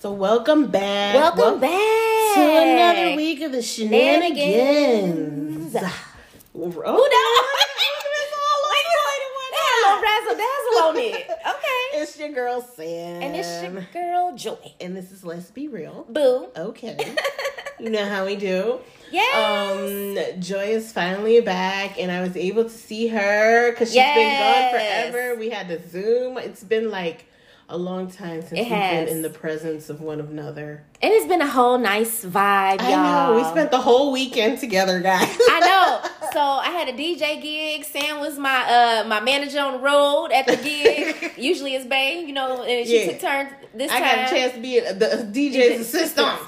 So welcome back. Welcome Wel- back to another week of the shenanigans. Shenanigans. Oh, Who They had a little razzle dazzle on it. Okay. It's your girl Sam. And it's your girl Joy. And this is Let's Be Real. Boo. Okay. you know how we do. Yes. Um, Joy is finally back, and I was able to see her because she's been gone forever. We had to Zoom. It's been like a long time since It we've has. been in the presence of one another. and it's been a whole nice vibe, y'all. I know. We spent the whole weekend together, guys. I know. So I had a DJ gig. Sam was my uh my manager on the road at the gig. Usually it's Bay, you know, and she Yeah. took turns this I time. got a chance to be the DJ's assistant.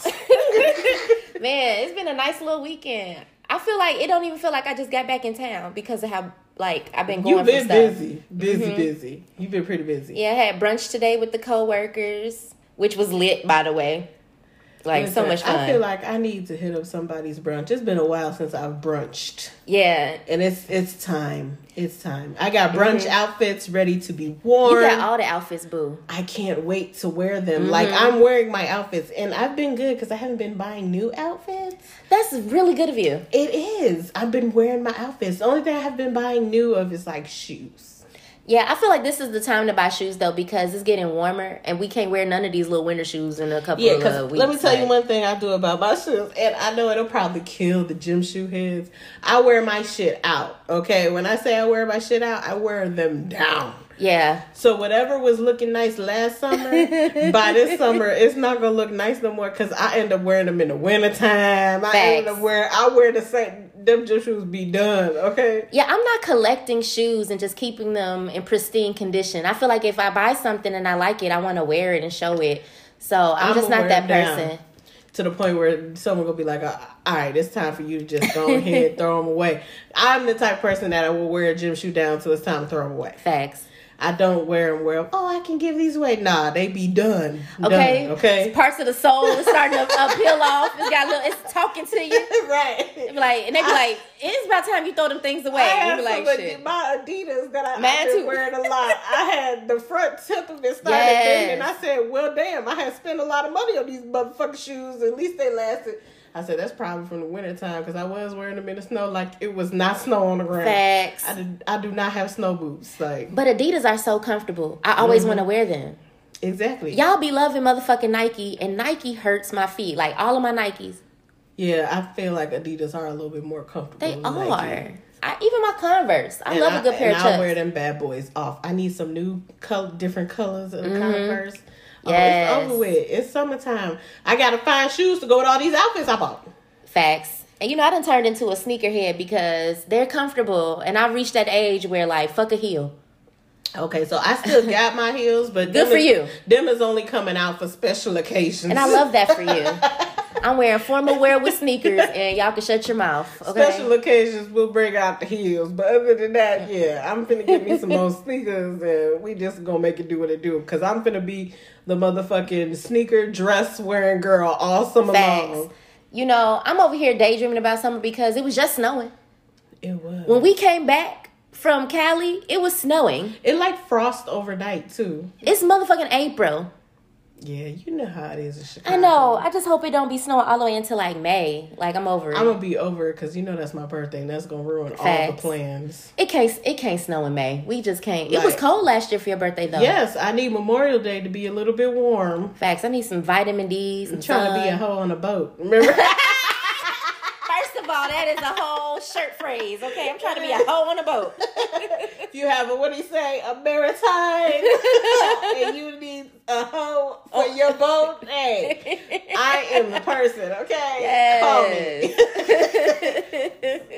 Man, it's been a nice little weekend. I feel like it don't even feel like I just got back in town because of how like I've been going You've for been. Mm-hmm. busy, busy, busy. You've been pretty busy. Yeah, I had brunch today with the coworkers, which was lit by the way. Like so much fun. I feel like I need to hit up somebody's brunch. It's been a while since I've brunched, yeah. and it's it's time. It's time. I got brunch outfits ready to be worn. Mm-hmm. You got all the outfits, boo. I can't wait to wear them. Like Mm-hmm. I'm wearing my outfits, and I've been good because I haven't been buying new outfits. That's really good of you. It is. I've been wearing my outfits. The only thing I have been buying new of is like shoes. Yeah, I feel like this is the time to buy shoes though because it's getting warmer and we can't wear none of these little winter shoes in a couple Yeah, of uh, weeks. let me tell you one thing I do about my shoes, and I know it'll probably kill the gym shoe heads. I wear my shit out. Okay, when I say I wear my shit out, I wear them down. Yeah, So whatever was looking nice last summer, by this summer, it's not gonna look nice no more because I end up wearing them in the wintertime. I end up wearing I wear the same them gym shoes be done. Okay. yeah. I'm not collecting shoes and just keeping them in pristine condition. I feel like if I buy something and I like it, I want to wear it and show it. So I'm, I'ma just not that person. to the point where someone gonna be like, "Uh, "All right, it's time for you to just go ahead throw them away." I'm the type of person that I will wear a gym shoe down till it's time to throw them away. Facts. I don't wear them where, oh, I can give these away. Nah, they be done. Okay. Done, okay. Parts of the soul is starting to uh, peel off. It's got a little. It's talking to you. right. It like, and they be like, it's about time you throw them things away. I You had be like, some shit. My Adidas that I, Mine I've been wearing a lot. I had the front tip of it started Yes. bending. I said, well, damn, I had spent a lot of money on these motherfucking shoes. At least they lasted. I said, that's probably from the wintertime because I was wearing them in the snow like it was not snow on the ground. Facts. I, did, I do not have snow boots. Like, But Adidas are so comfortable. I always Mm-hmm. want to wear them. exactly. Y'all be loving motherfucking Nike, and Nike hurts my feet. Like all of my Nikes, Yeah, I feel like Adidas are a little bit more comfortable. they are. Nike. I, even my Converse. I And love I, a good pair and of I'll wear them bad boys off. I need some new color, different colors of the Converse. Oh. Yes. it's over with. It's summertime. I gotta find shoes to go with all these outfits I bought. Facts. And you know, I done turned into a sneakerhead because they're comfortable, and I've reached that age where like fuck a heel. Okay, so I still got my heels, but Good them for is- you. Them is only coming out for special occasions, And I love that for you. I'm wearing formal wear with sneakers, and y'all can shut your mouth. Okay. Special occasions will bring out the heels, but other than that, yeah, I'm finna get me some more sneakers, and we just gonna make it do what it do. Cause I'm finna be the motherfucking sneaker dress wearing girl all summer Facts. long. You know, I'm over here daydreaming about summer because it was just snowing. It was. When we came back from Cali, it was snowing. It like frost overnight too. It's motherfucking April. Yeah, you know how it is in Chicago. I know. I just hope it don't be snowing all the way until like May. Like I'm over it. I'm gonna be over it because you know that's my birthday and that's gonna ruin all the plans. it can't. It can't snow in May. We just can't. It was cold last year for your birthday though. Yes, I need Memorial Day to be a little bit warm. Facts. I need some vitamin D's. I'm And trying to be a sun. hoe on a boat. Remember? First of all, that is a whole shirt phrase. Okay, I'm trying to be a hoe on a boat. if you have a what do you say, a maritime, and you need a hoe for Oh. your boat, hey, I am the person. Okay, Yes.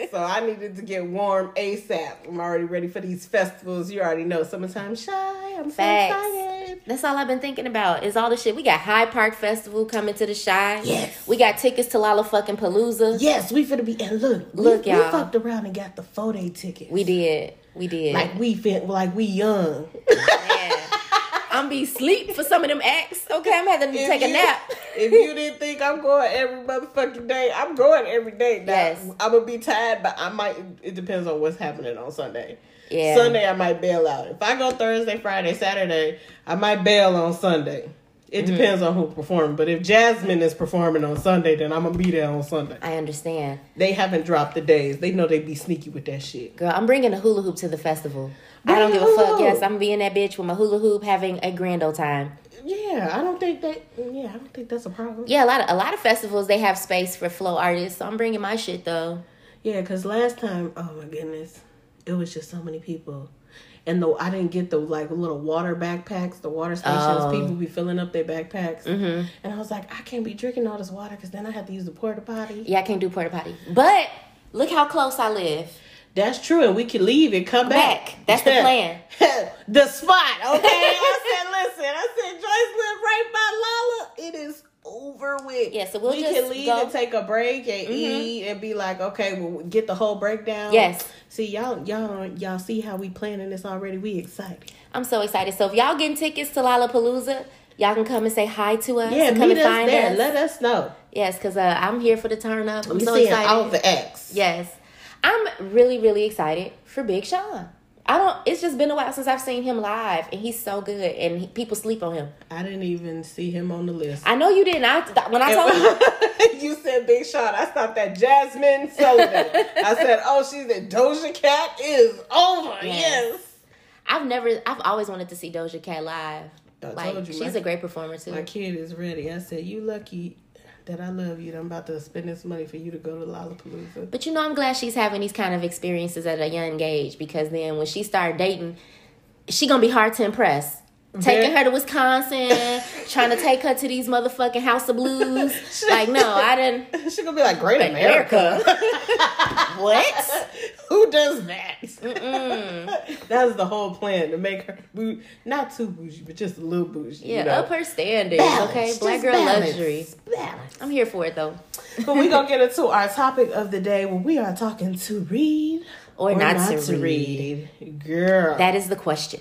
So I needed to get warm ASAP. I'm already ready for these festivals. You already know summertime Chi. I'm so Facts. excited. That's all I've been thinking about is all the shit. We got Hyde Park Festival coming to the Chi. Yes. We got tickets to Lala fucking Palooza. Yes, we finna be and look, Look, we, y'all. we fucked around and got the four day tickets. We did. We did. like we fit like we young. Man. I'm be sleep for some of them acts. Okay, I'm having to If take a nap. if you didn't think I'm going every motherfucking day, I'm going every day. Now, Yes. I'm gonna be tired, but I might. It depends on what's happening on Sunday. Yeah. Sunday I might bail out. If I go Thursday, Friday, Saturday, I might bail on Sunday. It mm-hmm. depends on who performing. But if Jazmine is performing on Sunday, then I'm gonna be there on Sunday. I understand. They haven't dropped the days. They know they'd be sneaky with that shit. Girl, I'm bringing a hula hoop to the festival. Bring I don't give a fuck. hoop. Yes, I'm being that bitch with my hula hoop having a grand old time. Yeah, I don't think that. Yeah, I don't think that's a problem. Yeah, a lot of a lot of festivals they have space for flow artists. So I'm bringing my shit though. Yeah, because last time, oh my goodness, it was just so many people. And though I didn't get the like little water backpacks, the water stations, Oh. people be filling up their backpacks. Mhm. And I was like, I can't be drinking all this water because then I have to use the porta potty. Yeah, I can't do porta potty, but look how close I live. That's true, and we can leave and come back. Back. That's the plan. the spot, okay? I said, listen, I said, Joyce live right by Lala. It is over with. Yeah, so we'll we just can leave go- Mm-hmm. and take a break and eat and be like, okay, we'll get the whole breakdown. Yes. See, y'all, y'all, y'all see how we planning this already? We excited. I'm so excited. So if y'all getting tickets to Lollapalooza, y'all can come and say hi to us. Yeah, come meet and us find there. us. Let us know. Yes, because uh, I'm here for the turn up. I'm We so excited. all the acts. Yes. I'm really, really excited for Big Sean. I don't, it's just been a while since I've seen him live, and he's so good, and he, people sleep on him. I didn't even see him on the list. I know you didn't. I, when I told you, you said Big Sean. I stopped at Jazmine Sullivan. I said, oh, she's the Doja Cat is over. Yes. Yes. I've never, I've always wanted to see Doja Cat live. I Like, told you, she's my- a great performer, too. My kid is ready. I said, you lucky that I love you. that I'm about to spend this money for you to go to Lollapalooza. But you know, I'm glad she's having these kind of experiences at a young age because then when she started dating, she gonna be hard to impress. Taking her to Wisconsin, trying to take her to these motherfucking House of Blues. Like, no, I didn't. She's gonna be like, Great America. What? Who does that? That's the whole plan to make her bou- not too bougie, but just a little bougie. Yeah, you know? up her standards. Balance, okay, black girl balance, luxury. Balance. I'm here for it though. but we gonna get into our topic of the day when we are talking to read Or not to read. girl. That is the question.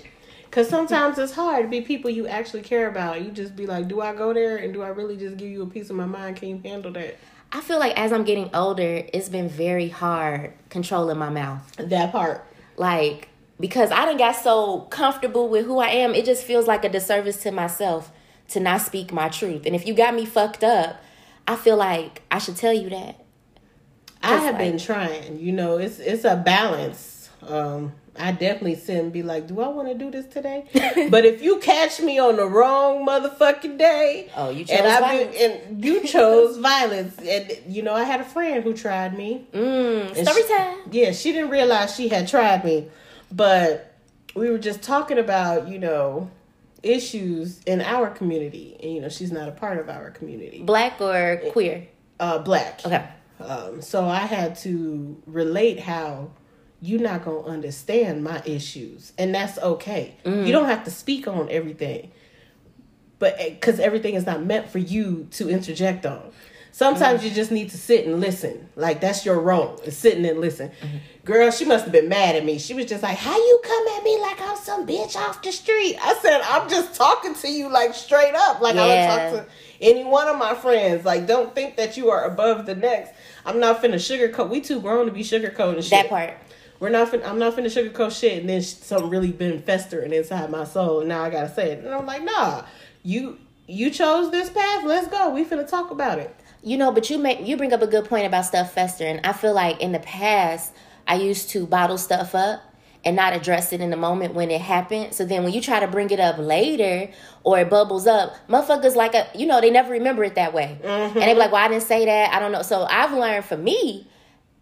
Because sometimes it's hard to be people you actually care about. You just be like, do I go there and do I really just give you a piece of my mind? Can you handle that? I feel like as I'm getting older, it's been very hard controlling my mouth. That part. like because I done got so comfortable with who I am, it just feels like a disservice to myself to not speak my truth. And if you got me fucked up, I feel like I should tell you that. I have like- been trying. You know, it's it's a balance. Um, I definitely sit and be like, do I want to do this today? but if you catch me on the wrong motherfucking day, Oh, you chose and I've violence. been and you chose violence, and you know, I had a friend who tried me. Mm, story she- time. Yeah, she didn't realize she had tried me, but we were just talking about you know issues in our community, and you know, she's not a part of our community. Black or queer? Uh, black. Okay. Um, so I had to relate how you're not gonna understand my issues, and that's okay. You mm. don't have to speak on everything, but eh, because everything is not meant for you to interject on. Sometimes mm. you just need to sit and listen. Like that's your role, is sitting and listen. Mm-hmm. Girl, she must have been mad at me. She was just like, "How you come at me like I'm some bitch off the street?" I said, "I'm just talking to you like straight up, like I Yeah. would talk to any one of my friends. Like, don't think that you are above the next. I'm not finna sugarcoat. We too grown to be sugarcoating shit. That part. We're not. Fin- I'm not finna sugarcoat shit, and then sh- something really been festering inside my soul. And now I gotta say it, and I'm like, nah. You you chose this path. Let's go. We finna talk about it. You know, but you make you bring up a good point about stuff festering. I feel like in the past I used to bottle stuff up and not address it in the moment when it happened. So then when you try to bring it up later or it bubbles up, motherfuckers like a you know, they never remember it that way. Mm-hmm. And they be like, Well, I didn't say that. I don't know. So I've learned for me,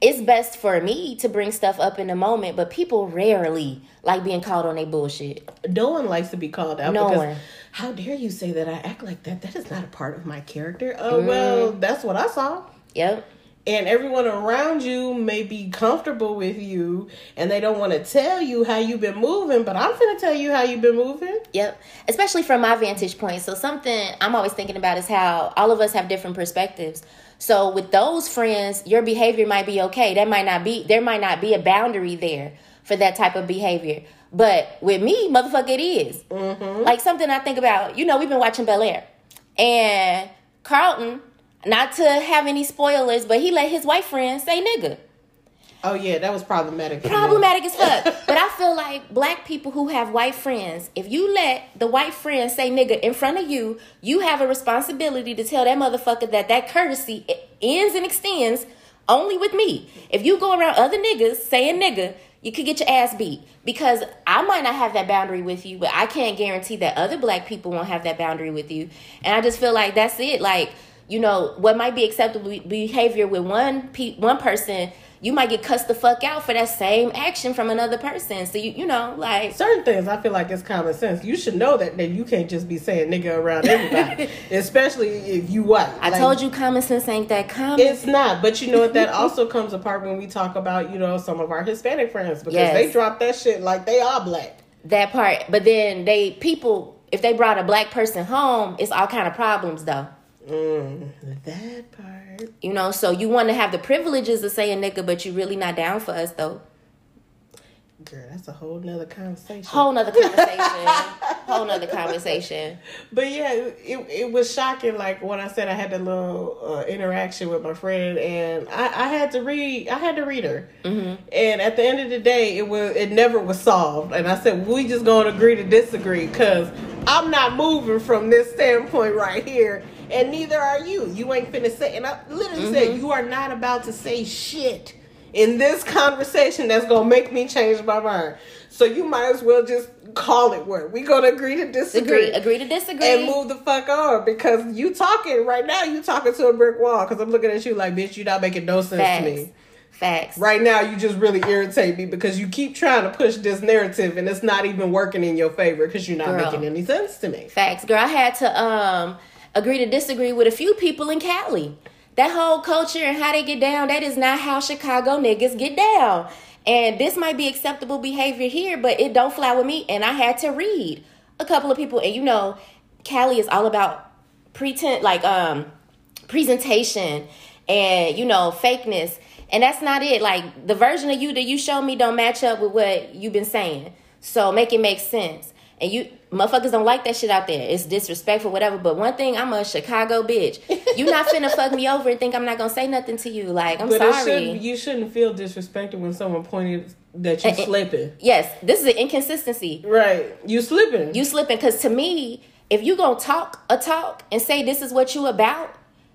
it's best for me to bring stuff up in the moment, but people rarely like being called on their bullshit. No one likes to be called out. No because one. How dare you say that I act like that? That is not a part of my character. Oh well, mm. that's what I saw. Yep. And everyone around you may be comfortable with you and they don't want to tell you how you've been moving but i'm gonna tell you how you've been moving Yep. Especially from my vantage point. So something I'm always thinking about is how all of us have different perspectives. So with those friends, your behavior might be okay. That might not be there might not be a boundary there for that type of behavior. But with me, motherfucker, it is. Mm-hmm. Like something I think about, you know, we've been watching Bel Air. And Carlton, not to have any spoilers, but he let his white friend say nigga. Oh yeah, that was problematic. Problematic as fuck. but I feel like black people who have white friends, if you let the white friend say nigga in front of you, you have a responsibility to tell that motherfucker that that courtesy ends and extends only with me. If you go around other niggas saying nigga, you could get your ass beat because I might not have that boundary with you, but I can't guarantee that other black people won't have that boundary with you. And I just feel like that's it. Like, you know, what might be acceptable behavior with one pe- one person you might get cussed the fuck out for that same action from another person. So you you know like certain things I feel like it's common sense. You should know that that you can't just be saying nigga around everybody, especially if you white. I like, told you common sense ain't that common. It's not, but you know what? That also comes apart when we talk about you know some of our Hispanic friends because yes. they drop that shit like they are black. That part, but then they people if they brought a black person home, it's all kind of problems though. Mm, that part. You know, so you want to have the privileges of saying nigga, but you really not down for us though. Girl, that's a whole nother conversation. Whole nother conversation. whole nother conversation. But yeah, it, it was shocking. Like when I said I had a little uh, interaction with my friend, and I, I had to read. I had to read her. Mm-hmm. And at the end of the day, it was it never was solved. And I said we just gonna agree to disagree because I'm not moving from this standpoint right here and neither are you. You ain't finna say, and I literally mm-hmm. said, you are not about to say shit in this conversation that's gonna make me change my mind. So you might as well just call it where we gonna agree to disagree. Agree, agree to disagree, and move the fuck on because you talking right now. You talking to a brick wall because I'm looking at you like, bitch, you not making no sense Facts. to me. Facts. Right now, you just really irritate me because you keep trying to push this narrative and it's not even working in your favor because you're not Girl. making any sense to me. Facts, girl. I had to um agree to disagree with a few people in Cali. That whole culture and how they get down, that is not how Chicago niggas get down. And this might be acceptable behavior here, but it don't fly with me. And I had to read a couple of people, and you know, Cali is all about pretend, like um, presentation and you know, fakeness. And that's not it. Like the version of you that you show me don't match up with what you've been saying. So make it make sense. And you motherfuckers don't like that shit out there. It's disrespectful, whatever. But one thing, I'm a Chicago bitch. You not finna fuck me over and think I'm not gonna say nothing to you. Like I'm but sorry. Shouldn't, you shouldn't feel disrespected when someone pointed that you and, slipping. Yes, this is an inconsistency. Right, you slipping. You slipping because to me, if you gonna talk a talk and say this is what you about,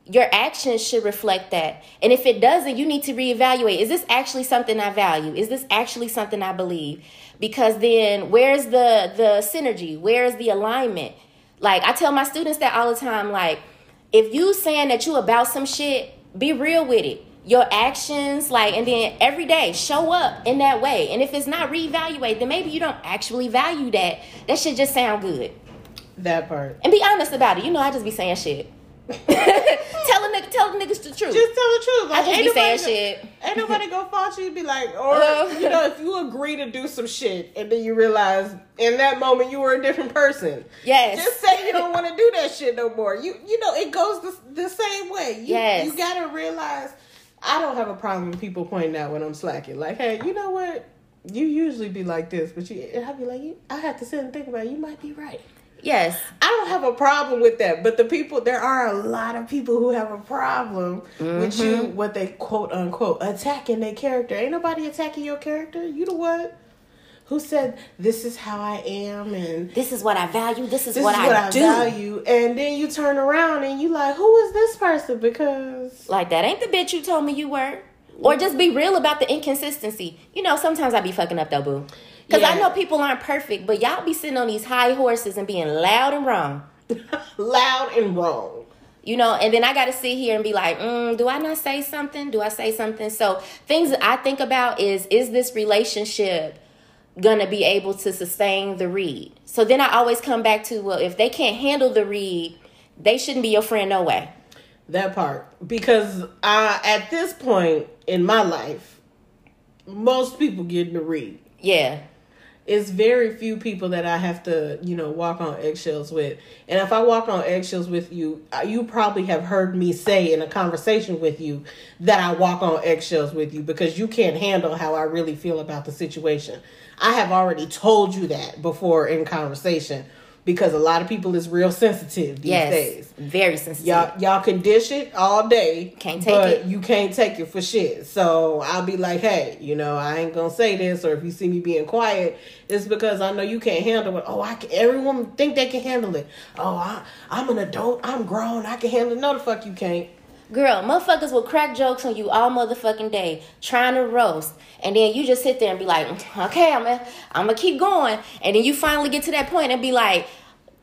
your actions should reflect that. And if it doesn't, you need to reevaluate. Is this actually something I value? Is this actually something I believe? because then where's the the synergy? Where's the alignment? Like i tell my students that all the time like if you saying that you about some shit be real with it. Your actions like and then every day show up in that way. And if it's not reevaluate then maybe you don't actually value that. That should just sound good. That part. And be honest about it. You know i just be saying shit tell a nigga, tell the niggas the truth. Just tell the truth. Like, I just be saying shit. Ain't nobody gonna fault you. Be like, or uh, you know, if you agree to do some shit and then you realize in that moment you were a different person. Yes. Just say you don't want to do that shit no more. You you know it goes the, the same way. You, yes. You gotta realize. I don't have a problem with people pointing out when I'm slacking. Like, hey, you know what? You usually be like this, but you, I'll be like, I have to sit and think about. it. You might be right. Yes. I don't have a problem with that. But the people, there are a lot of people who have a problem mm-hmm. with you, mm-hmm. what they quote unquote attacking their character. Ain't nobody attacking your character. You know what? Who said this is how I am and this is what I value. This is, this what, is I, what I do. value. And then you turn around and you like, who is this person? Because like that ain't the bitch you told me you were. Or just be real about the inconsistency. You know, sometimes I be fucking up though, boo. Because yeah. I know people aren't perfect, but y'all be sitting on these high horses and being loud and wrong. loud and wrong. You know, and then I got to sit here and be like, mm, do I not say something? Do I say something? So things that I think about is, is this relationship going to be able to sustain the read? So then I always come back to, well, if they can't handle the read, they shouldn't be your friend no way. That part. Because uh, at this point in my life, most people get the read. Yeah it's very few people that I have to, you know, walk on eggshells with. And if I walk on eggshells with you, uh, you probably have heard me say in a conversation with you that I walk on eggshells with you because you can't handle how I really feel about the situation. I have already told you that before in conversation. Because a lot of people is real sensitive these yes, days. very sensitive. Y'all, y'all can dish it all day. Can't take but it. You can't take it for shit. So I'll be like, hey, you know, I ain't gonna say this, or if you see me being quiet, it's because I know you can't handle it. Oh, I can. Everyone think they can handle it. Oh, I, I'm an adult. I'm grown. I can handle it. No, the fuck you can't. Girl, motherfuckers will crack jokes on you all motherfucking day, trying to roast, and then you just sit there and be like, "Okay, I'm gonna, I'm gonna keep going," and then you finally get to that point and be like,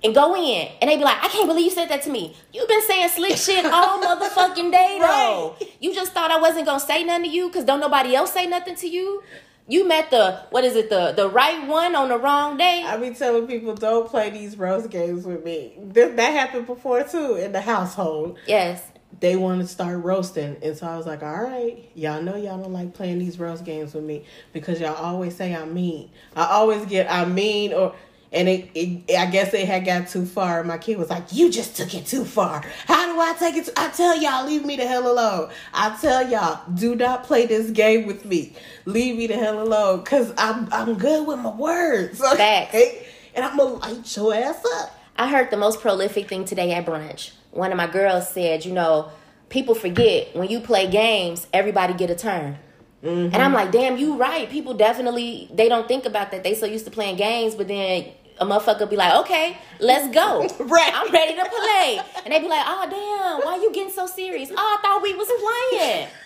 and go in, and they be like, "I can't believe you said that to me. You've been saying slick shit all motherfucking day, though. Right. You just thought I wasn't gonna say nothing to you because don't nobody else say nothing to you. You met the what is it the the right one on the wrong day. I be telling people don't play these roast games with me. This, that happened before too in the household. yes, They want to start roasting, and so I was like, "All right, y'all know y'all don't like playing these roast games with me because y'all always say I'm mean. I always get I'm mean or." And it, it, I guess it had got too far. My kid was like, "You just took it too far. How do I take it? To, I tell y'all, leave me the hell alone. I tell y'all, do not play this game with me. Leave me the hell alone, cause I'm I'm good with my words. Facts. Okay? And I'm gonna light your ass up. I heard the most prolific thing today at brunch. One of my girls said, you know, people forget when you play games, everybody get a turn. And I'm mm-hmm. like, damn, you right. People definitely they don't think about that. They so used to playing games, but then a motherfucker be like, okay, let's go. Right. I'm ready to play. And they be like, oh damn, why you getting so serious? Oh, I thought we was playing.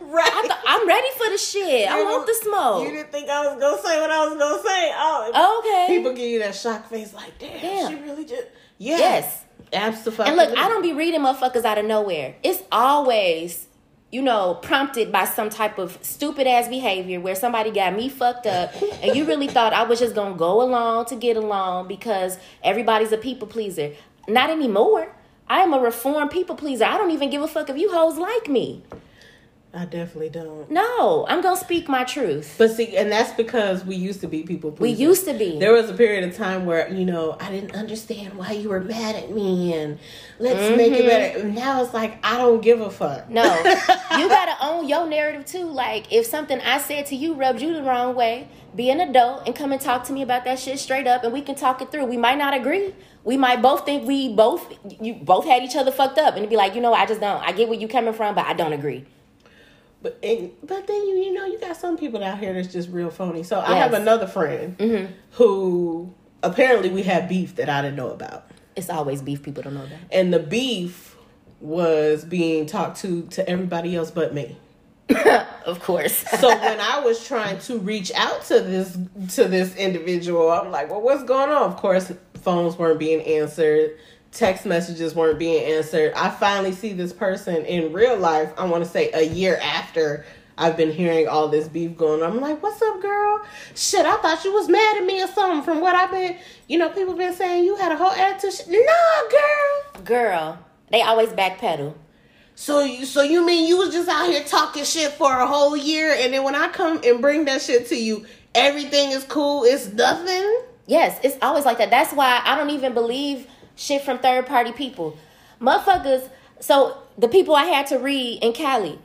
Right. I th- I'm ready for the shit. I want the smoke. You didn't think I was gonna say what I was gonna say. Oh, Okay. people give you that shock face, like, damn, Damn. she really just yes, Yes. Absolutely. And look, I don't be reading motherfuckers out of nowhere. It's always, you know, prompted by some type of stupid ass behavior where somebody got me fucked up and you really thought I was just gonna go along to get along because everybody's a people pleaser. Not anymore. I am a reformed people pleaser. I don't even give a fuck if you hoes like me. I definitely don't. No, I'm gonna speak my truth. But see, and that's because we used to be people. We used to be. There was a period of time where you know I didn't understand why you were mad at me, and let's make it better. And now it's like I don't give a fuck. Mm-hmm. No, you gotta own your narrative too. Like if something I said to you rubbed you the wrong way, be an adult and come and talk to me about that shit straight up, and we can talk it through. We might not agree. We might both think we both you both had each other fucked up, and be like, you know, I just don't. I get where you coming from, but I don't agree. But and, but then you you know you got some people out here that's just real phony. So I have another friend Mm-hmm. who apparently we had beef that I didn't know about. It's always beef. People don't know that. and the beef was being talked to to everybody else but me. Of course. So when I was trying to reach out to this to this individual, I'm like, "Well, what's going on?" Of course, phones weren't being answered, text messages weren't being answered. I finally see this person in real life. I want to say a year after I've been hearing all this beef going on. I'm like, "What's up, girl? Shit, I thought you was mad at me or something from what I've been, you know, people been saying you had a whole attitude. Sh- No, girl. Girl, they always backpedal. So you so you mean you was just out here talking shit for a whole year and then when I come and bring that shit to you, everything is cool, it's nothing? Yes, it's always like that. That's why I don't even believe shit from third party people. Motherfuckers, so the people I had to read in Cali,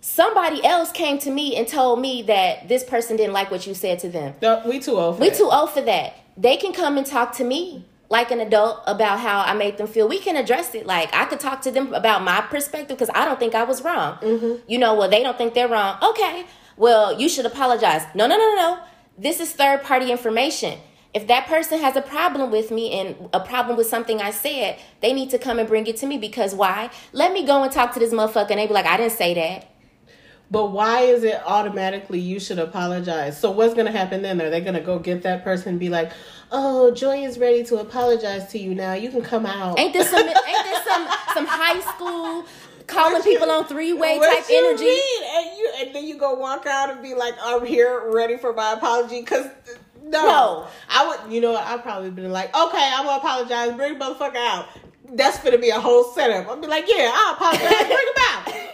somebody else came to me and told me that this person didn't like what you said to them. No, we too old for We that. too old for that. They can come and talk to me like an adult about how I made them feel. We can address it. Like I could talk to them about my perspective because I don't think I was wrong. Mm-hmm. You know, well they don't think they're wrong. Okay, well you should apologize. No, no, no, no, no. This is third party information. If that person has a problem with me and a problem with something I said, they need to come and bring it to me because why? Let me go and talk to this motherfucker and they be like, I didn't say that. But why is it automatically you should apologize? So what's gonna happen then? Are they gonna go get that person and be like, Oh, Joy is ready to apologize to you now. You can come out. Ain't this some ain't this some some high school calling What you- people on three way type you energy? And you and then you go walk out and be like, I'm here ready for my apology because no. No. I would you know what, I'd probably be like, Okay, I'm gonna apologize, bring the motherfucker out. That's gonna be a whole setup. I'll be like, Yeah, I'll apologize, bring him out.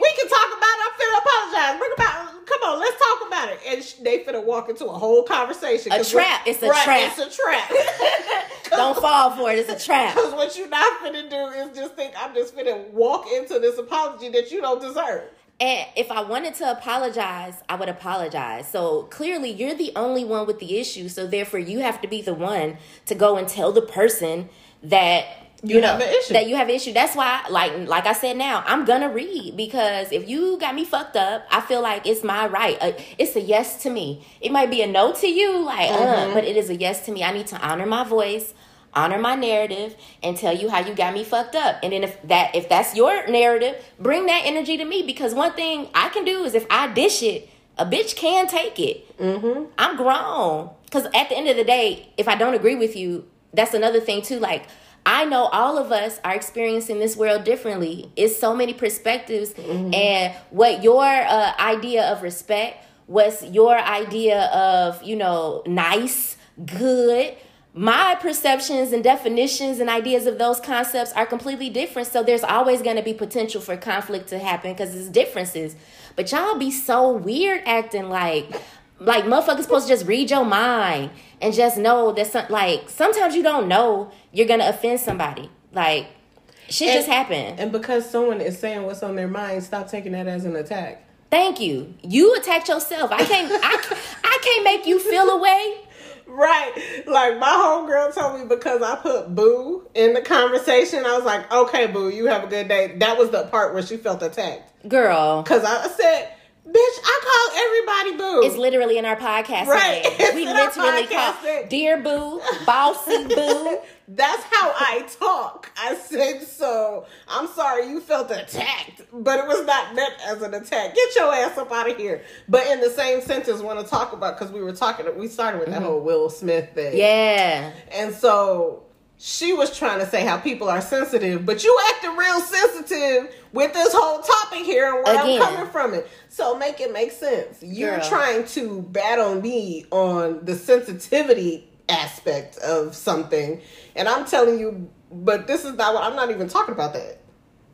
We can talk about it. I'm finna apologize. Bring about. Come on, let's talk about it. And sh- they finna walk into a whole conversation. A trap. It's a right, trap. It's a trap. Don't fall for it. It's a trap. Because what you're not finna do is just think I'm just finna walk into this apology that you don't deserve. And if I wanted to apologize, I would apologize. So clearly, you're the only one with the issue. So therefore, you have to be the one to go and tell the person that you, You know have an issue. that you have an issue. That's why, like, like I said, now I'm gonna read because if you got me fucked up, I feel like it's my right. Uh, it's a yes to me. It might be a no to you, like, uh, but it is a yes to me. I need to honor my voice, honor my narrative, and tell you how you got me fucked up. And then if that if that's your narrative, bring that energy to me because one thing I can do is if I dish it, a bitch can take it. Mm-hmm. I'm grown. Because at the end of the day, if I don't agree with you, that's another thing too. Like I know all of us are experiencing this world differently. It's so many perspectives, and what your uh, idea of respect, what's your idea of you know nice, good. My perceptions and definitions and ideas of those concepts are completely different. So there's always going to be potential for conflict to happen because it's differences. But y'all be so weird acting like like motherfuckers supposed to just read your mind and just know that some like sometimes you don't know you're gonna offend somebody. Like shit just happened. And because someone is saying what's on their mind, stop taking that as an attack. Thank you. You attacked yourself. I can't I, I can't make you feel away. Right. Like my homegirl told me because I put boo in the conversation, I was like, okay, boo, you have a good day. That was the part where she felt attacked. Girl. Because I said, bitch, I call everybody boo. It's literally in our podcast. Right. We literally call name. Dear Boo, Bossy Boo. That's how I talk. I said so. I'm sorry you felt attacked, but it was not meant as an attack. Get your ass up out of here. But in the same sentence, want to talk about because we were talking. We started with that mm-hmm. whole Will Smith thing. Yeah. And so she was trying to say how people are sensitive, but you acting real sensitive with this whole topic here and where Again. I'm coming from it. So make it make sense. You're Girl. trying to bat on me on the sensitivity aspect of something, and I'm telling you, but this is not what I'm not even talking about that.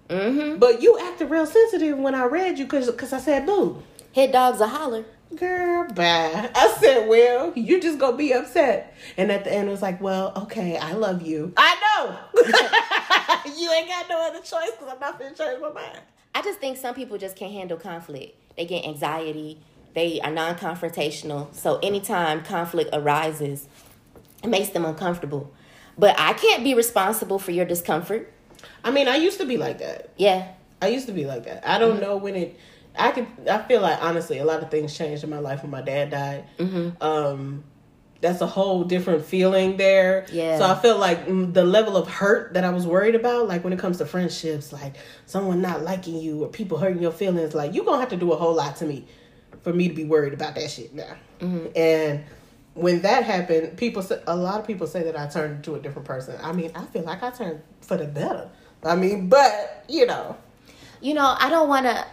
Mm-hmm. But you acted real sensitive when I read you because I said boo. Hit dogs a holler. Girl, bye. I said, well, you just gonna be upset. And at the end, it was like, well, okay, I love you. I know. you ain't got no other choice because I'm not gonna change my mind. I just think some people just can't handle conflict. They get anxiety. They are non-confrontational. So anytime conflict arises, it makes them uncomfortable. But I can't be responsible for your discomfort. I mean, I used to be like that. Yeah. I used to be like that. I don't mm-hmm. know when it. I could. I feel like honestly, a lot of things changed in my life when my dad died. Mm-hmm. Um, that's a whole different feeling there. Yeah. So I feel like the level of hurt that I was worried about, like when it comes to friendships, like someone not liking you or people hurting your feelings, like you're gonna have to do a whole lot to me for me to be worried about that shit now. Mm-hmm. And when that happened, people say a lot of people say that I turned into a different person. I mean, I feel like I turned for the better. I mean, but you know, You know, I don't want to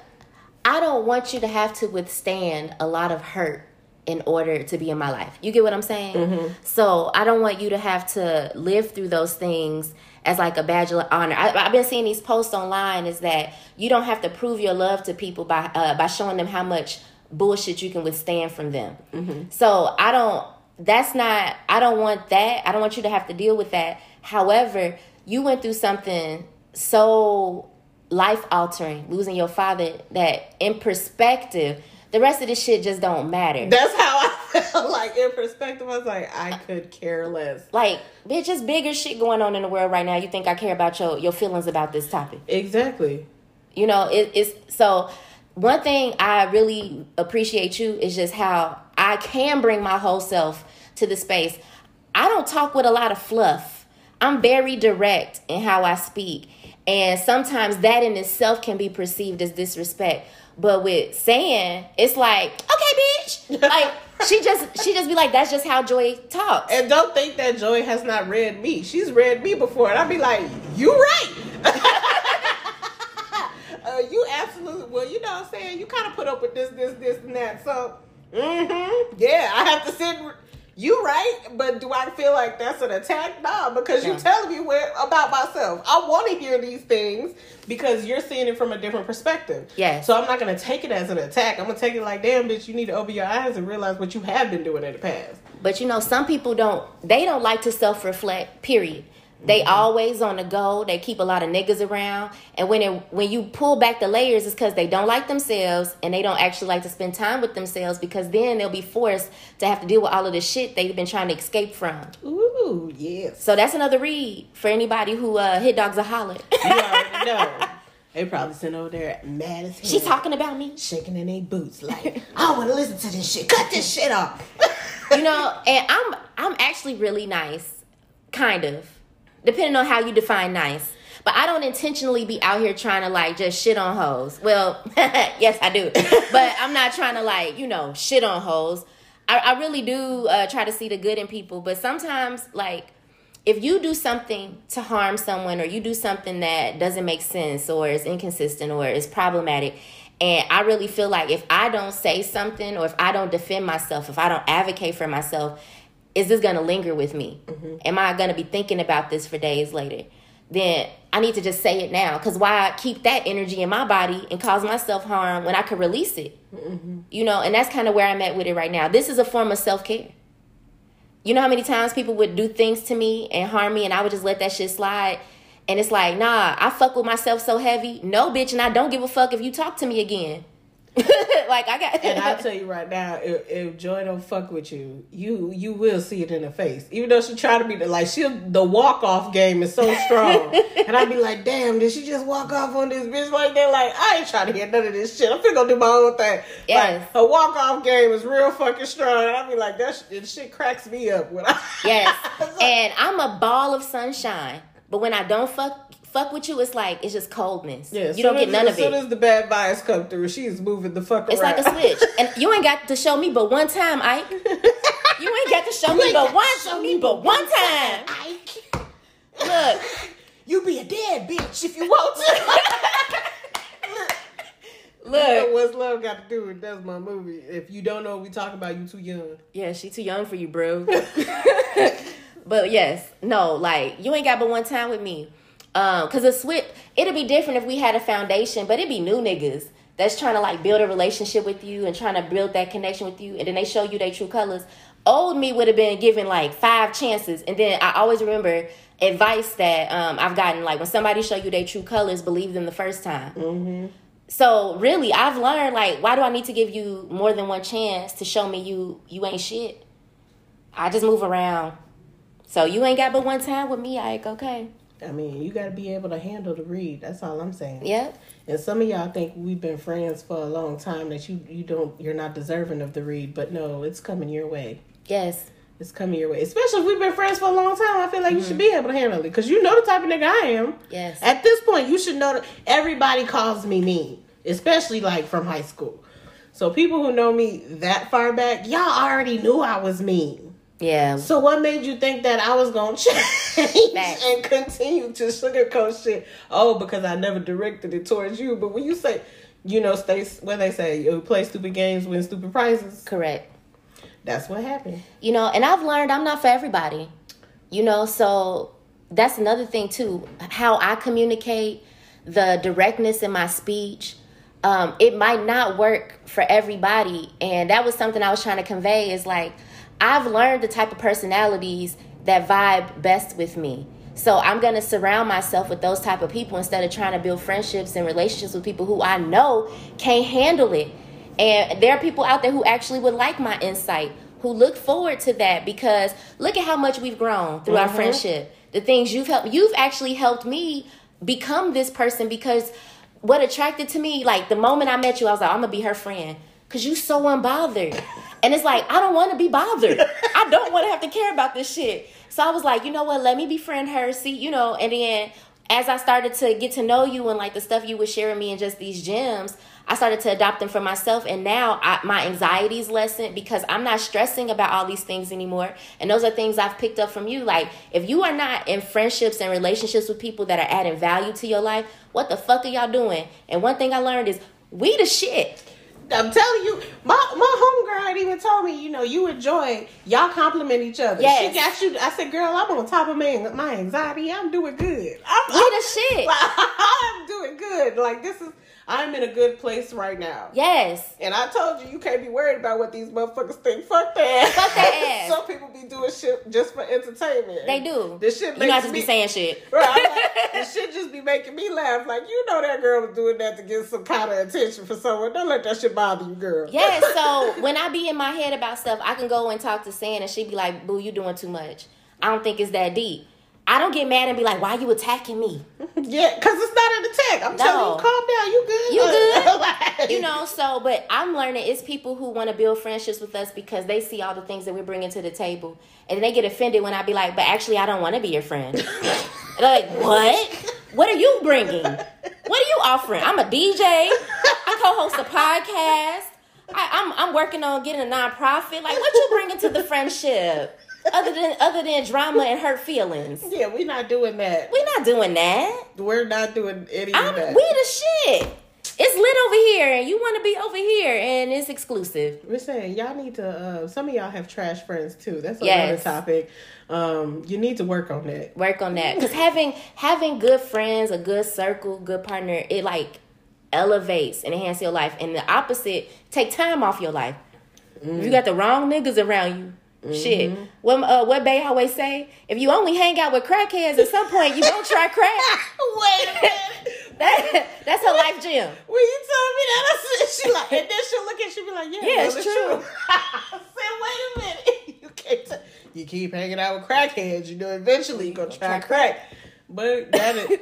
I don't want you to have to withstand a lot of hurt in order to be in my life. You get what I'm saying? So, I don't want you to have to live through those things as like a badge of honor. I, I've been seeing these posts online is that you don't have to prove your love to people by uh, by showing them how much bullshit you can withstand from them. So I don't. That's not. I don't want that. I don't want you to have to deal with that. However, you went through something so life altering, losing your father. That in perspective, the rest of this shit just don't matter. That's how I felt. Like in perspective, I was like, I could care less. like, bitch, there's bigger shit going on in the world right now. You think I care about your your feelings about this topic? Exactly. You know, it, it's so. One thing I really appreciate you is just how I can bring my whole self to the space. I don't talk with a lot of fluff. I'm very direct in how I speak. And sometimes that in itself can be perceived as disrespect. But with saying, it's like, okay, bitch. Like she just she just be like, that's just how Joy talks. And don't think that Joy has not read me. She's read me before, and I'd be like, "You right." uh, you absolutely. Well, you know what I'm saying. You kind of put up with this, this, this, and that. So, hmm yeah, I have to sit. You right, but do I feel like that's an attack? Nah, because you Yeah. telling me where about myself. I want to hear these things because you're seeing it from a different perspective. Yeah. So I'm not gonna take it as an attack. I'm gonna take it like, damn, bitch, you need to open your eyes and realize what you have been doing in the past. But you know, some people don't they don't like to self-reflect, period. They always on the go. They keep a lot of niggas around. And when it when you pull back the layers, it's because they don't like themselves and they don't actually like to spend time with themselves because then they'll be forced to have to deal with all of the shit they've been trying to escape from. Ooh, yes. So that's another read for anybody who uh, hit dogs a holler. You already know. They probably sitting over there mad as hell. she talking about me. shaking in their boots like, I don't want to listen to this shit. Cut this shit off. you know, and I'm I'm actually really nice, kind of, depending on how you define nice. But I don't intentionally be out here trying to like just shit on hoes. Well, yes, I do, but I'm not trying to like you know shit on hoes. I, I really do uh, try to see the good in people, but sometimes like if you do something to harm someone or you do something that doesn't make sense or is inconsistent or is problematic and i really feel like if i don't say something or if i don't defend myself if i don't advocate for myself is this going to linger with me? Mm-hmm. Am i going to be thinking about this for days later? Then i need to just say it now because why keep that energy in my body and cause myself harm when i could release it? Mm-hmm. You know and that's kind of where i'm at with it right now. This is a form of self-care. You know how many times people would do things to me and harm me and I would just let that shit slide? And it's like, nah, I fuck with myself so heavy. No, bitch, and I don't give a fuck if you talk to me again. like I got And I tell you right now, if, if Joy don't fuck with you, you you will see it in her face. Even though she try to be the, like she the walk off game is so strong, and I'd be like, damn, did she just walk off on this bitch like that? Like I ain't trying to hear none of this shit. I'm finna go do my own thing. Yes. Like her walk off game is real fucking strong. And I'd be like, that shit, shit cracks me up when I yes. And I'm a ball of sunshine. But when I don't fuck fuck with you, it's like it's just coldness. Yeah, you don't get none as of it. as soon as the bad vibes come through, she's moving the fuck around. It's around. like a switch. And you ain't got to show me but one time, Ike. You ain't got to show me but one show me but one time. Ike, Look. you be a dead bitch if you want to. Look. What's love got to do with that's my movie. If you don't know what we talking about, you too young. Yeah, she too young for you, bro. but yes, no, like you ain't got but one time with me. Um, cause a switch, it'd be different if we had a foundation, but it'd be new niggas that's trying to like build a relationship with you and trying to build that connection with you, and then they show you their true colors. Old me would have been given like five chances, and then I always remember advice that um, I've gotten like when somebody show you their true colors, believe them the first time. So really, I've learned like, why do I need to give you more than one chance to show me you you ain't shit? I just move around. So you ain't got but one time with me, Ike. Okay. I mean, you got to be able to handle the read. That's all I'm saying. Yep. And some of y'all think we've been friends for a long time that you you don't you're not deserving of the read, but no, it's coming your way. Yes. It's coming your way. Especially if we've been friends for a long time. I feel like you should be able to handle it because you know the type of nigga I am. Yes. At this point, you should know that everybody calls me mean, especially like from high school. So people who know me that far back, y'all already knew I was mean. Yeah. So what made you think that I was gonna change Facts. and continue to sugarcoat shit? Oh, because I never directed it towards you. But when you say, you know, stay what they say, you play stupid games, win stupid prizes. Correct. That's what happened. You know, and I've learned I'm not for everybody. You know, so that's another thing too. How I communicate, the directness in my speech, um, it might not work for everybody. And that was something I was trying to convey is like, I've learned the type of personalities that vibe best with me. So I'm gonna surround myself with those type of people instead of trying to build friendships and relationships with people who I know can't handle it. And there are people out there who actually would like my insight, who look forward to that because look at how much we've grown through our Mhm. friendship. The things you've helped, you've actually helped me become this person because what attracted to me, like the moment I met you, I was like, I'm gonna be her friend because you so unbothered. And it's like, I don't want to be bothered. I don't want to have to care about this shit. So I was like, you know what? Let me befriend her. See, you know, and then as I started to get to know you and like the stuff you were sharing me and just these gems, I started to adopt them for myself. And now I, my anxiety's lessened because I'm not stressing about all these things anymore. And those are things I've picked up from you. Like, if you are not in friendships and relationships with people that are adding value to your life, what the fuck are y'all doing? And one thing I learned is we the shit. I'm telling you, my my homegirl had even told me, you know, you enjoy y'all compliment each other. Yes. She got you. I said, girl, I'm on top of my my anxiety. I'm doing good. I'm, We the shit. I'm doing good. Like this is. I'm in a good place right now. Yes. And I told you, you can't be worried about what these motherfuckers think. Fuck ass. Fuck ass. Some people be doing shit just for entertainment. They do. This shit You not just me be saying shit. Right, like, this shit just be making me laugh. Like you know that girl was doing that to get some kind of attention for someone. Don't let that shit bother you, girl. Yeah, so when I be in my head about stuff, I can go and talk to Sam and she be like, Boo, you doing too much. I don't think it's that deep. I don't get mad and be like, why you attacking me? yeah, because it's not an attack. I'm telling No. you, calm down. You good? You good? Like- You know, so, but I'm learning it's people who want to build friendships with us because they see all the things that we're bringing to the table. And they get offended when I be like, but actually, I don't want to be your friend. They're like, what? What are you bringing? What are you offering? I'm a DJ. I co-host a podcast. I, I'm I'm working on getting a nonprofit. Like, what you bringing to the friendship? Other than other than drama and hurt feelings, Yeah, we're not doing that. We're not doing that. We're not doing any I'm, of that. we the shit. It's lit over here, and you want to be over here, and it's exclusive. We're saying y'all need to. Uh, some of y'all have trash friends too. That's another Yes. topic. Um, you need to work on that. Work on that, because having having good friends, a good circle, good partner, it like elevates and enhances your life. And the opposite, take time off your life. If you got the wrong niggas around you, shit. What uh, what Bay always say? If you only hang out with crackheads, at some point you gonna try crack. Wait a minute. that, that's her life gym. When you told me that, I said she like, and then she'll look at you, be like, yeah, Yeah, well, it's true. I said, wait a minute, you can't. T- you keep hanging out with crackheads, you know, eventually you gonna try Try crack. But that is,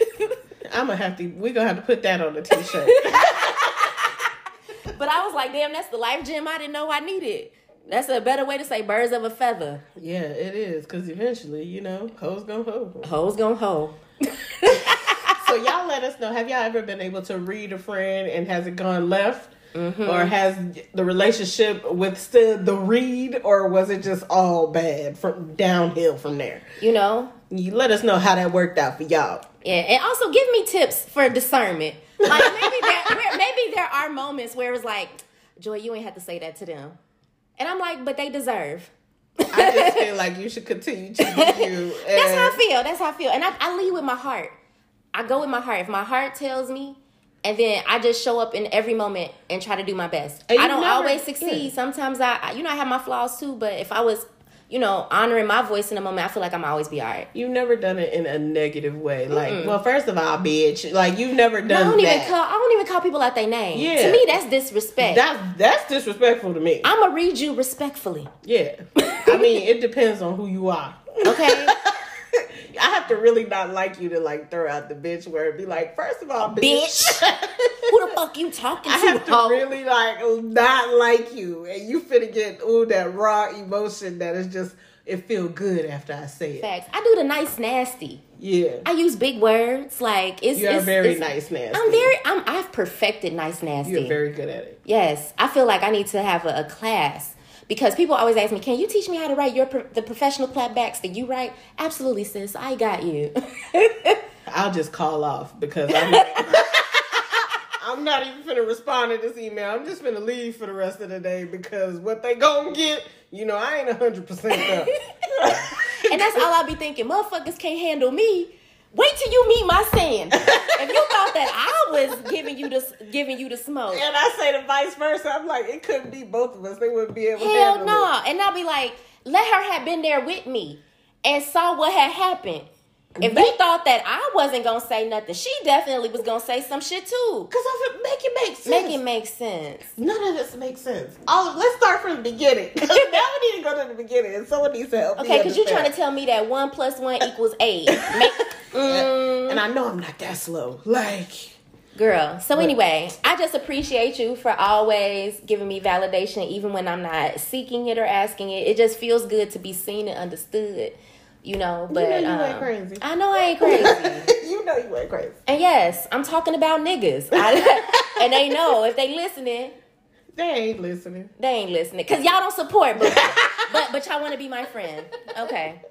I'm gonna have to. We gonna have to put that on the t-shirt. But I was like, damn, that's the life gym I didn't know I needed. That's a better way to say birds of a feather. yeah, it is, cause eventually, you know, hoes gonna hoe. Hoes gonna hoe. So y'all let us know. Have y'all ever been able to read a friend and has it gone left? Mm-hmm. Or has the relationship withstood the read, or was it just all bad from downhill from there? You know? You let us know how that worked out for y'all. Yeah, and also give me tips for discernment. Like maybe there, where, maybe there are moments where it's like, Joy, you ain't have to say that to them, and I'm like, but they deserve. I just feel like you should continue to you. That's how I feel. That's how I feel, and I, I lead with my heart. I go with my heart. If my heart tells me, and then I just show up in every moment and try to do my best. I don't never- always succeed. yeah. Sometimes I- you know, I have my flaws too. But if I was, you know, honoring my voice in a moment, I feel like I'm always be alright. You've never done it in a negative way. Like, well, first of all, bitch, like you've never No, I done don't that. even call. I don't even call people out their name. Yeah. To me, that's disrespect. that's that's disrespectful to me. I'm gonna read you respectfully. yeah, I mean, it depends on who you are. Okay. I have to really not like you to like throw out the bitch word. Be like, first of all, bitch. Bitch. Who the fuck you talking I to? I have to really like not like you, and you finna get ooh that raw emotion that is just it feel good after I say it. Facts. I do the nice nasty. Yeah, I use big words. Like it's. you are it's- very it's- nice, nasty. I'm very. I'm. I've perfected nice nasty. You're very good at it. Yes, I feel like I need to have a, a class because people always ask me, "Can you teach me how to write your the professional clapbacks that you write?" Absolutely, sis. I got you. I'll just call off because I'm not, I'm not even finna respond to this email. I'm just finna leave for the rest of the day because what they gonna get, you know, I ain't hundred percent there. and that's all I be thinking. Motherfuckers can't handle me. Wait till you meet my sin. if you thought that I was giving you the giving you the smoke, and I say the vice versa. I'm like, it couldn't be both of us. They wouldn't be able to hell no. it. And I'll be like, let her have been there with me and saw what had happened. If you thought that I wasn't gonna say nothing, she definitely was gonna say some shit too. Cause I make it make sense. Make it make sense. None of this makes sense. All let's start from the beginning. now we need to go to the beginning, and someone needs to help. Okay, because you're trying to tell me that one plus one equals eight. Make, Mm, and I know I'm not that slow. Like, girl. So anyway, I just appreciate you for always giving me validation, even when I'm not seeking it or asking it. It just feels good to be seen and understood. You know, but know you um, ain't crazy. I know I ain't crazy. you know you ain't crazy. and yes, I'm talking about niggas. I, and they know if they listening, They ain't listening. they ain't listening because y'all don't support, but but but y'all want to be my friend. Okay.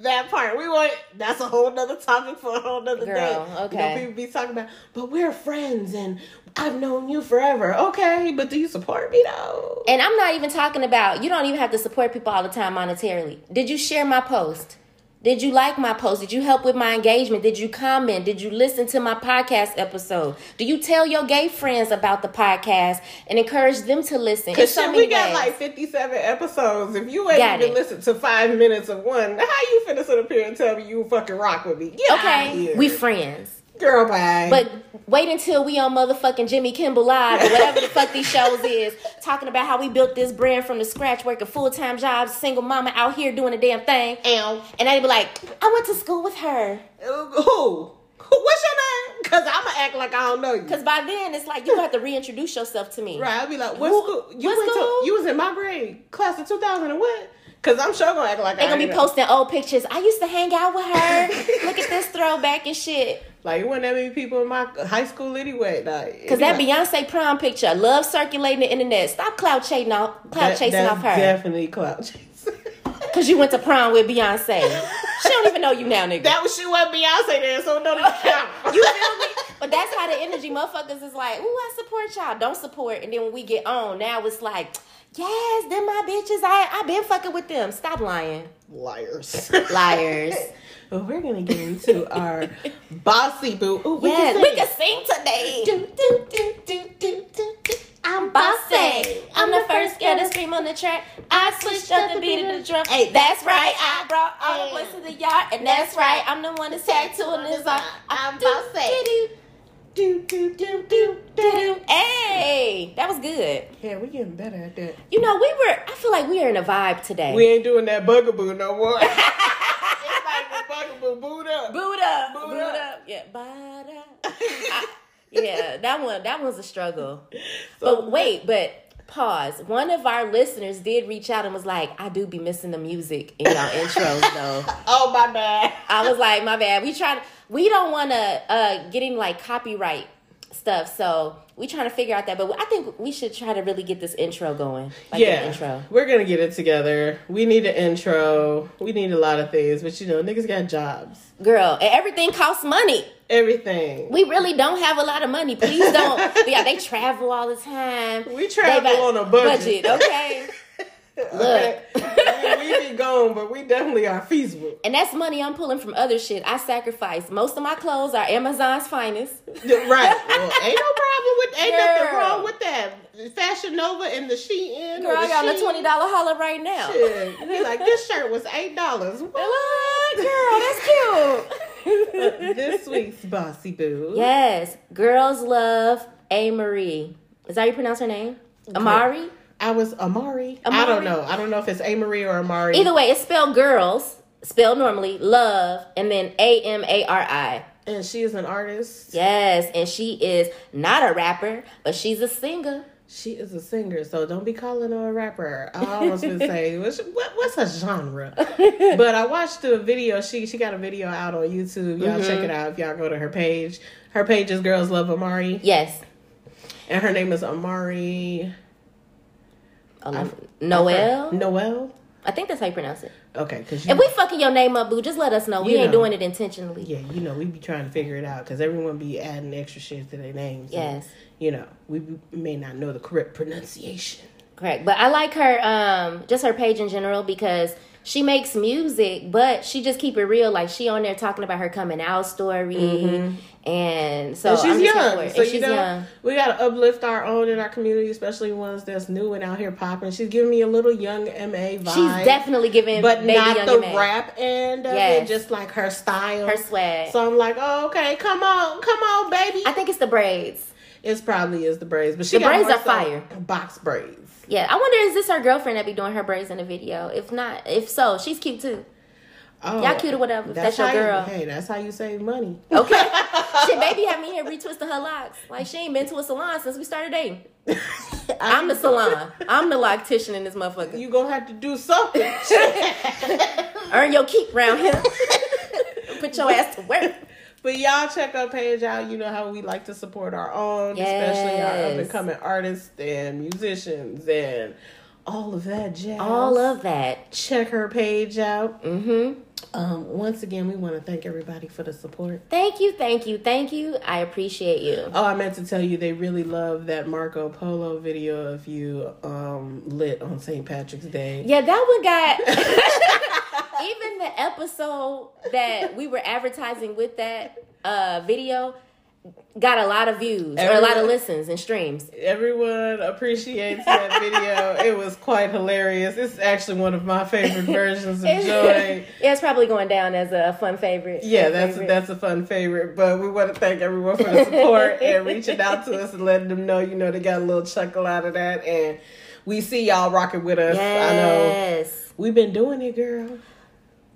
That part we want. That's a whole nother topic for a whole nother Girl, day. okay. You know, people be talking about, but we're friends and I've known you forever. Okay, but do you support me though? And I'm not even talking about you don't even have to support people all the time monetarily. Did you share my post? Did you like my post? Did you help with my engagement? Did you comment? Did you listen to my podcast episode? Do you tell your gay friends about the podcast and encourage them to listen? Cause It's so we got ways. like fifty-seven episodes. If you ain't Got even it. listen to five minutes of one, how you finna sit up here and tell me you fucking rock with me? Get okay, we friends. Girl bye. But wait until we on motherfucking Jimmy Kimmel Live or whatever the fuck these shows is, talking about how we built this brand from the scratch, working full time jobs, single mama out here doing a damn thing. Ow. And they'd be like, I went to school with her. Uh, who? Who- What's your name? Cause I'ma act like I don't know you. Cause by then it's like you have to reintroduce yourself to me. Right, I'll be like, what Who- school? You what went school? to? You was in my grade, class of two thousand and what? Cause I'm sure gonna act like They I gonna be know. posting old pictures. I used to hang out with her. Look at this throwback and shit. Like it wasn't that many people in my high school anyway. Like, Cause that Beyonce prom picture, love circulating the internet. Stop cloud chasing off, cloud that, chasing off her. Definitely cloud chasing. Cause you went to prom with Beyonce. she don't even know you now, nigga. that was she wasn't Beyonce there, so don't even count. you feel me? But that's how the energy motherfuckers is like, ooh, I support y'all. Don't support. And then when we get on, now it's like, yes, them my bitches. I I been fucking with them. Stop lying. Liars. Liars. well, we're gonna get into our bossy boo. Ooh, we yes, can we sing. can sing today. Do, do, do, do, do, do, do. I'm bossy. I'm the first girl to scream on the track. I switched up the beat of the drum. Hey, that's right. I brought all the boys to the yard, and that's right. I'm the one that's tattooing this on. I'm bossy. Do, Do, do, do, do, do, do. Hey, that was good. Yeah, we getting better at that. You know, we were. I feel like we are in a vibe today. We ain't doing that bugaboo no more. it's like bugaboo boot up. Boot up, Boot boot, up. up. Yeah, ba-da. I- yeah, that one, that was a struggle. So- but wait, but pause. One of our listeners did reach out and was like, "I do be missing the music in y'all intros, though." Oh my bad. I was like, "My bad." We try. We don't want to uh getting like copyright stuff, so we trying to figure out that. But I think we should try to really get this intro going. Like yeah, intro. we're gonna get it together. We need an intro. We need a lot of things, but you know, niggas got jobs. Girl, and everything costs money. Everything. We really don't have a lot of money. Please don't. yeah, they travel all the time. We travel on a budget. okay? Okay. we, we be gone, but we definitely are feasible. And that's money I'm pulling from other shit. I sacrifice. Most of my clothes are Amazon's finest. Right. Well, ain't no problem with ain't nothing wrong with that. Fashion Nova and the Shein. Girl, or I the got a twenty dollar holler right now. Shit. Be like, this shirt was eight dollars. Girl, that's cute. this week's bossy boo. yes, girls love A Marie. Is that how you pronounce her name? Amari. I was Amari. I don't know. I don't know if it's Amory or Amari. Either way, it's spelled girls, spelled normally, love, and then A M A R I. And she is an artist. Yes, and she is not a rapper, but she's a singer. She is a singer, so don't be calling her a rapper. I almost would say, what's, what, what's her genre? but I watched the video. She she got a video out on YouTube. Y'all check Mm-hmm. it out if y'all go to her page. Her page is Girls Love Amari, Yes. and her name is Amari Um, Noel. Noel. I think that's how you pronounce it. Okay, because If we fucking your name up, boo, just let us know. We You ain't know. doing it intentionally. yeah, you know, we be trying to figure it out because everyone be adding extra shit to their names. and, Yes. you know, we may not know the correct pronunciation. Correct. But I like her, um, just her page in general because she makes music, but she just keep it real. Like she on there talking about her coming out story, mm-hmm. and so and she's young, so you she's know young. we gotta uplift our own in our community, especially ones that's new and out here popping. She's giving me a little young MA vibe. She's definitely giving, but baby not the man rap end of Yes. it, just like her style, her swag. So I'm like, oh, okay, come on, come on, baby. I think it's the braids. It's probably is the braids, but she The braids are fire. Box braids. Yeah, I wonder is this her girlfriend that be doing her braids in the video? If not, if so, she's cute too. Oh, Y'all cute or whatever. if That's, your you- girl. hey, that's how you save money. Okay. Shit, baby had me here retwisting her locks. Like she ain't been to a salon since we started dating. I'm the salon. I'm the loctician in this motherfucker. You gonna have to do something. Earn your keep round here. Put your ass to work. But y'all check our page out. You know how we like to support our own, especially our up and coming artists and musicians and all of that jazz. All of that. check her page out. Mm-hmm. Um, once again, we want to thank everybody for the support. Thank you, thank you, thank you. I appreciate you. Oh, I meant to tell you they really love that Marco Polo video of you um, lit on St. Patrick's Day. Yeah, that one got even the episode that we were advertising with that uh, video got a lot of views or a lot of listens and streams. Everyone appreciates that video. it was quite hilarious. It's actually one of my favorite versions of Joy. yeah, it's probably going down as a fun favorite. Yeah, Fun that's favorite. that's a fun favorite. But we want to thank everyone for the support and reaching out to us and letting them know, you know, they got a little chuckle out of that. And we see y'all rocking with us. I know yes. we've been doing it, girl.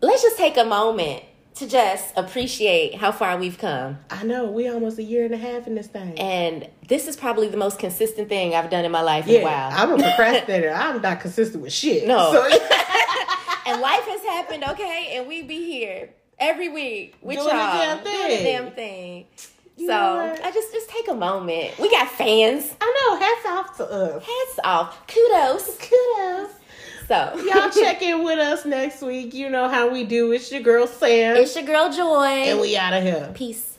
Let's just take a moment to just appreciate how far we've come. I know we almost a year and a half in this thing. And this is probably the most consistent thing I've done in my life yeah, in a while. I'm a procrastinator. I'm not consistent with shit. No. So, and life has happened, okay? And we be here every week with Doing the y'all damn doing the thing. damn thing. You so? I just just take a moment. We got fans. I know. Hats off to us. Hats off. Kudos. Kudos. So Y'all check in with us next week. You know how we do. It's your girl Sam. It's your girl Joy. and we out of here. Peace.